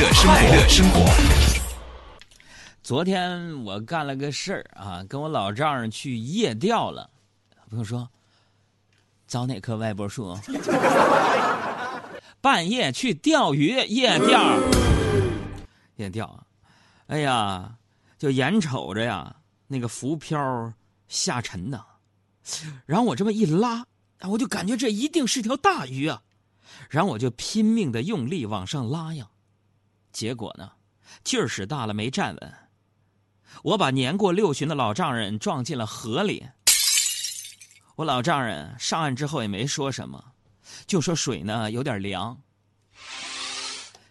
乐生活，快乐生活。昨天我干了个事儿啊，跟我老丈人去夜钓了。朋友说，找哪棵歪脖树？半夜去钓鱼，夜钓，夜钓。哎呀，就眼瞅着呀，那个浮漂下沉呐，然后我这么一拉，我就感觉这一定是条大鱼啊，然后我就拼命的用力往上拉呀，结果呢，劲儿使大了没站稳，我把年过六旬的老丈人撞进了河里。我老丈人上岸之后也没说什么，就说水呢有点凉。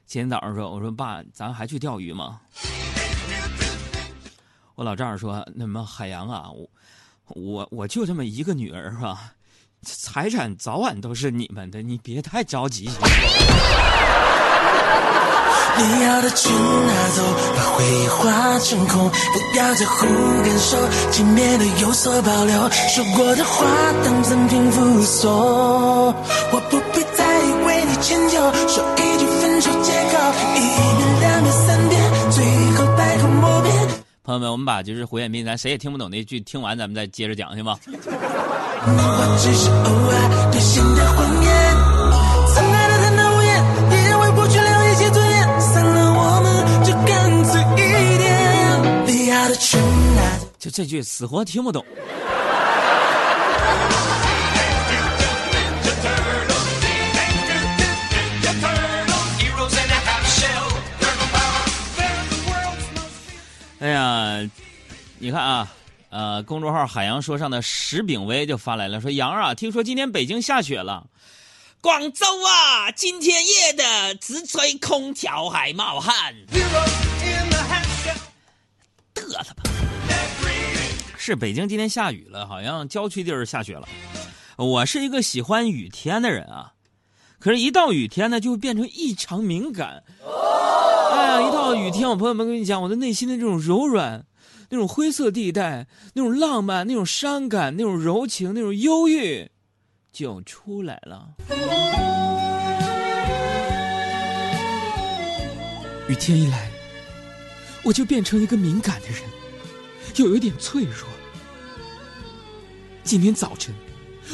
今天早上说，我说爸，咱还去钓鱼吗？我老丈人说，那么海洋啊，我我我就这么一个女儿是吧？财产早晚都是你们的，你别太着急。你要的全拿走，把回忆化成空，不要再胡感受，体面的有所保留。说过的话当赠品附送，我不必再为你迁就，说一句分手借口，一遍两遍三遍，最后百口莫辩。朋友们，我们把就是胡彦斌，咱谁也听不懂那句，听完咱们再接着讲，行吗？我只是偶尔兑现的谎言，这句死活听不懂。哎呀，你看啊，呃，公众号“海洋说唱”的石炳威就发来了，说：“杨啊，听说今天北京下雪了，广州啊，今天热的直吹空调还冒汗。”嘚瑟吧！是北京今天下雨了，好像郊区地儿下雪了。我是一个喜欢雨天的人啊，可是，一到雨天呢，就会变成异常敏感。哎呀，一到雨天，我朋友们跟你讲，我的内心的这种柔软，那种灰色地带，那种浪漫，那种伤感，那种柔情，那种忧郁，就出来了。雨天一来，我就变成一个敏感的人，又有点脆弱。今天早晨，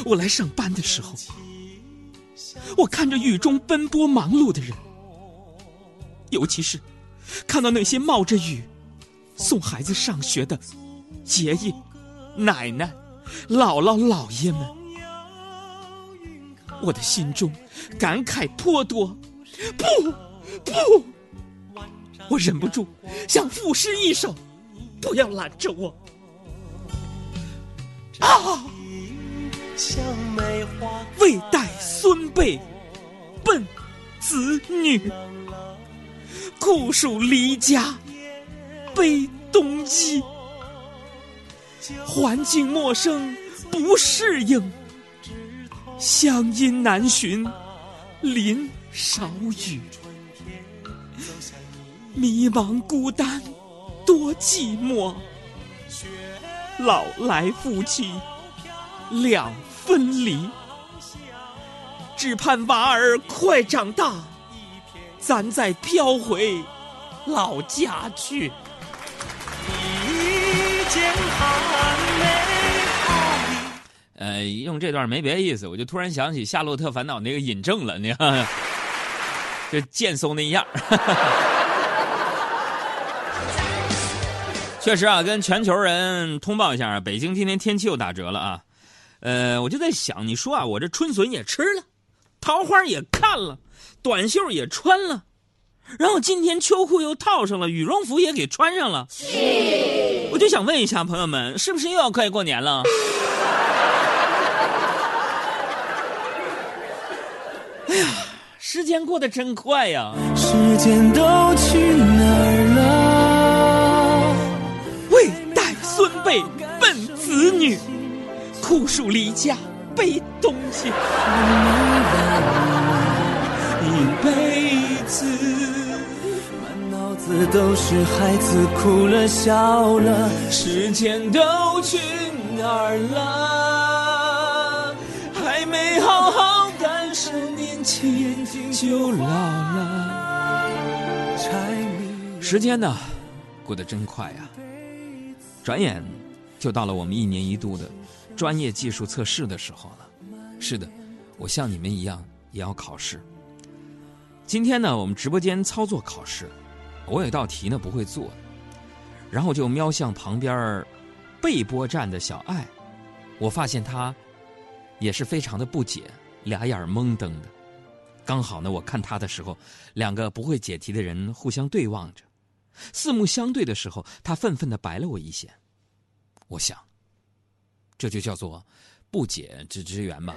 我来上班的时候，我看着雨中奔波忙碌的人。尤其是看到那些冒着雨送孩子上学的爷爷、奶奶、姥姥、姥爷们，我的心中感慨颇多。不，不，我忍不住想赋诗一首，不要拦着我。啊！未待孙辈奔子女。酷暑离家，背冬衣，环境陌生不适应，乡音难寻，林少雨，迷茫孤单多寂寞，老来夫妻两分离，只盼娃儿快长大。咱再飘回老家去。呃，用这段没别的意思，我就突然想起《夏洛特烦恼》那个尹正了，你看，就贱嗖那样。确实啊，跟全球人通报一下，北京今天天气又打折了啊。呃，我就在想，你说啊，我这春笋也吃了，桃花也看了。短袖也穿了，然后今天秋裤又套上了，羽绒服也给穿上了。我就想问一下朋友们，是不是又要快过年了？哎呀，时间过得真快呀！时间都去哪辈奔子女，酷暑离家背东西。一辈子，满脑子都是孩子哭了笑了，时间都去哪儿了？还没好好感受年轻就老了。时间呢，过得真快呀！转眼就到了我们一年一度的专业技术测试的时候了。是的，我像你们一样也要考试。今天呢，我们直播间操作考试，我有道题呢不会做，然后就瞄向旁边备播站的小爱，我发现他也是非常的不解，俩眼懵瞪的。刚好呢，我看他的时候，两个不会解题的人互相对望着，四目相对的时候，他愤愤的白了我一眼。我想，这就叫做不解之之缘吧。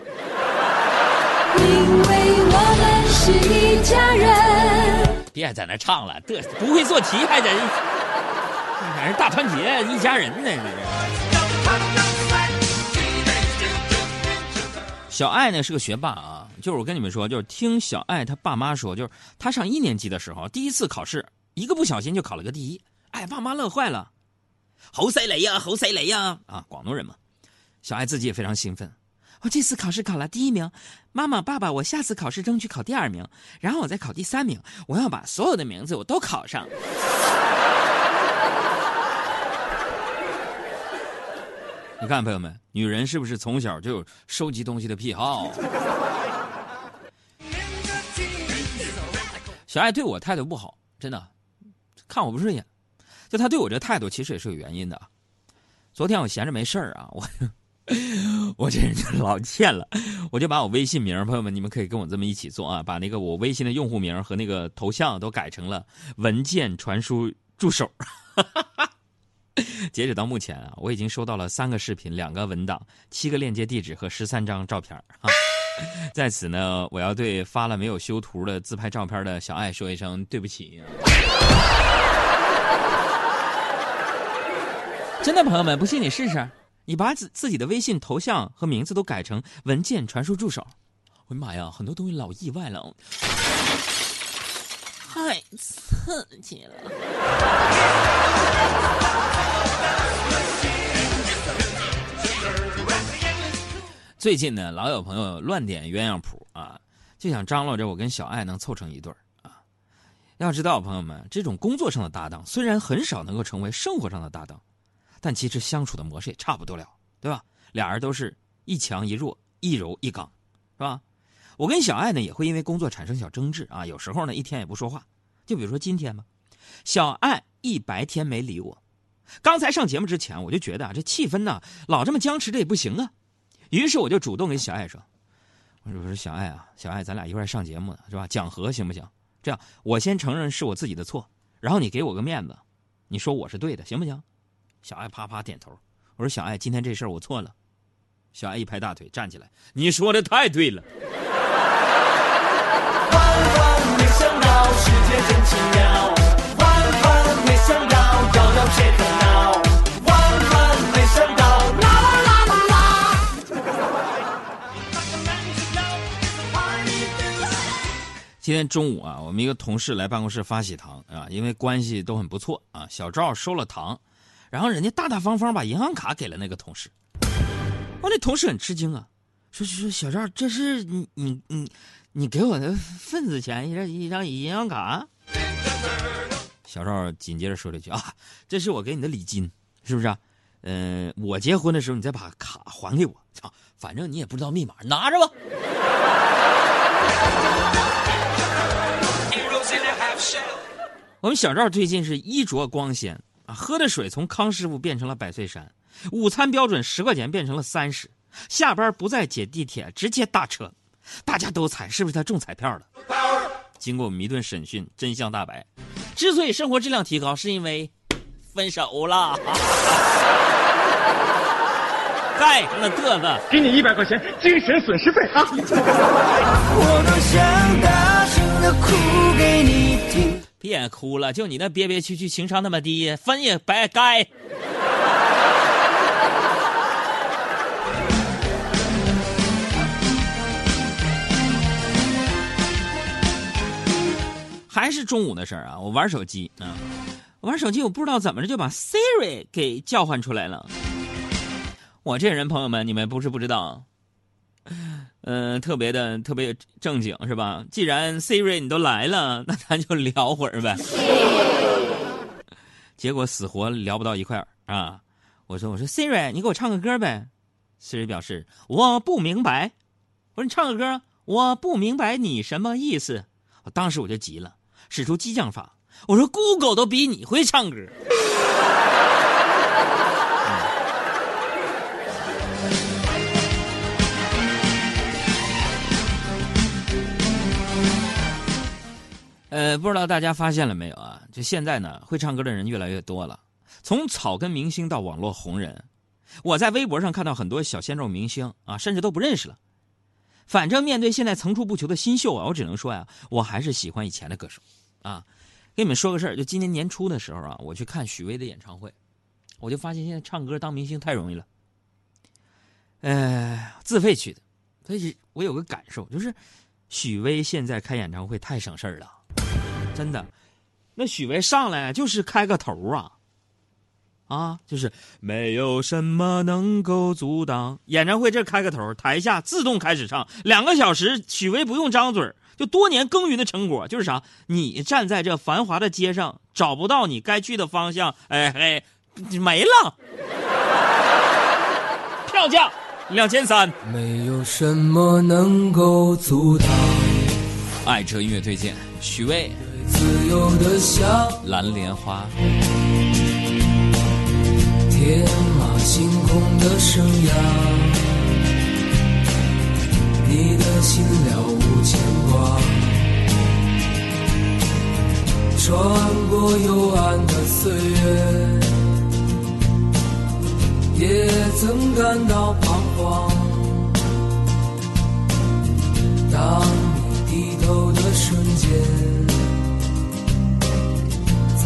因为我们是一家人。别在那唱了，嘚瑟，不会做题还在，还是大团结一家人呢，这是。小爱呢是个学霸啊，就是我跟你们说，就是听小爱他爸妈说，就是他上一年级的时候，第一次考试，一个不小心就考了个第一，哎，爸妈乐坏了，好犀利呀，好犀利呀！啊，广东人嘛，小爱自己也非常兴奋，我这次考试考了第一名，妈妈爸爸，我下次考试争取考第二名，然后我再考第三名，我要把所有的名字我都考上。你看，朋友们，女人是不是从小就有收集东西的癖好？小爱对我态度不好，真的，看我不顺眼。就他对我这态度，其实也是有原因的。昨天我闲着没事儿啊，我我这人就老欠了，我就把我微信名，朋友们，你们可以跟我这么一起做啊，把那个我微信的用户名和那个头像都改成了文件传输助手。哈哈哈截止到目前啊，我已经收到了三个视频、两个文档、七个链接地址和十三张照片啊。在此呢，我要对发了没有修图的自拍照片的小爱说一声对不起。真的，朋友们，不信你试试，你把自自己的微信头像和名字都改成文件传输助手。我的妈呀，很多东西老意外了，太刺激了。最近呢，老有朋友乱点鸳鸯谱啊，就想张罗着我跟小爱能凑成一对儿啊。要知道，朋友们，这种工作上的搭档虽然很少能够成为生活上的搭档，但其实相处的模式也差不多了，对吧？俩人都是一强一弱，一柔一刚，是吧？我跟小爱呢也会因为工作产生小争执啊，有时候呢一天也不说话。就比如说今天吧，小爱一白天没理我。刚才上节目之前，我就觉得啊，这气氛呢老这么僵持，着也不行啊。于是我就主动跟小爱：“说我说小爱啊，小爱，咱俩一块上节目呢，是吧？讲和行不行？这样我先承认是我自己的错，然后你给我个面子，你说我是对的，行不行？”小爱啪啪点头。我说：“小爱，今天这事儿我错了。”小爱一拍大腿，站起来：“你说的太对了。”万万没想到，世界真奇妙。万万没想到，遥遥且可 nau 万万没想到。今天中午啊，我们一个同事来办公室发喜糖啊，因为关系都很不错啊。小赵收了糖，然后人家大大方方把银行卡给了那个同事。我那同事很吃惊啊，说说小赵，这是你你你你给我的份子钱，一张一张银行卡。小赵紧接着说了一句啊，这是我给你的礼金，是不是？啊嗯，我结婚的时候你再把卡还给我，操，反正你也不知道密码，拿着吧。我们小赵最近是衣着光鲜啊，喝的水从康师傅变成了百岁山，午餐标准十块钱变成了三十，下班不再挤地铁，直接打车，大家都猜是不是他中彩票了？经过我们一顿审讯，真相大白，之所以生活质量提高，是因为分手了。在那嘚瑟，给你一百块钱精神损失费啊！我多想大声的哭给你听。别哭了，就你那憋憋屈屈，情商那么低，分也白该。还是中午的事儿啊，我玩手机啊，玩手机，我不知道怎么着就把 Siri 给叫唤出来了。我这人，朋友们，你们不是不知道，嗯，特别的特别正经，是吧？既然 Siri 你都来了，那咱就聊会儿呗。结果死活聊不到一块儿啊！我说我说 Siri，你给我唱个歌呗。Siri 表示我不明白。我说你唱个歌，我不明白你什么意思。我当时我就急了，使出激将法，我说 Google 都比你会唱歌。呃，不知道大家发现了没有啊？就现在呢，会唱歌的人越来越多了。从草根明星到网络红人，我在微博上看到很多小鲜肉明星啊，甚至都不认识了。反正面对现在层出不穷的新秀啊，我只能说呀，我还是喜欢以前的歌手啊。跟你们说个事儿，就今年年初的时候啊，我去看许巍的演唱会，我就发现现在唱歌当明星太容易了。呃，自费去的，所以我有个感受，就是许巍现在开演唱会太省事儿了。真的，那许巍上来就是开个头啊，啊，就是没有什么能够阻挡。演唱会这开个头，台下自动开始唱两个小时，许巍不用张嘴就多年耕耘的成果就是啥？你站在这繁华的街上，找不到你该去的方向，哎嘿，没了，票价两千三，没有什么能够阻挡。爱车音乐推荐，许巍。自由的像蓝莲花，天马行空的生涯，你的心了无牵挂，穿过幽暗的岁月，也曾感到彷徨。当你低头的瞬间。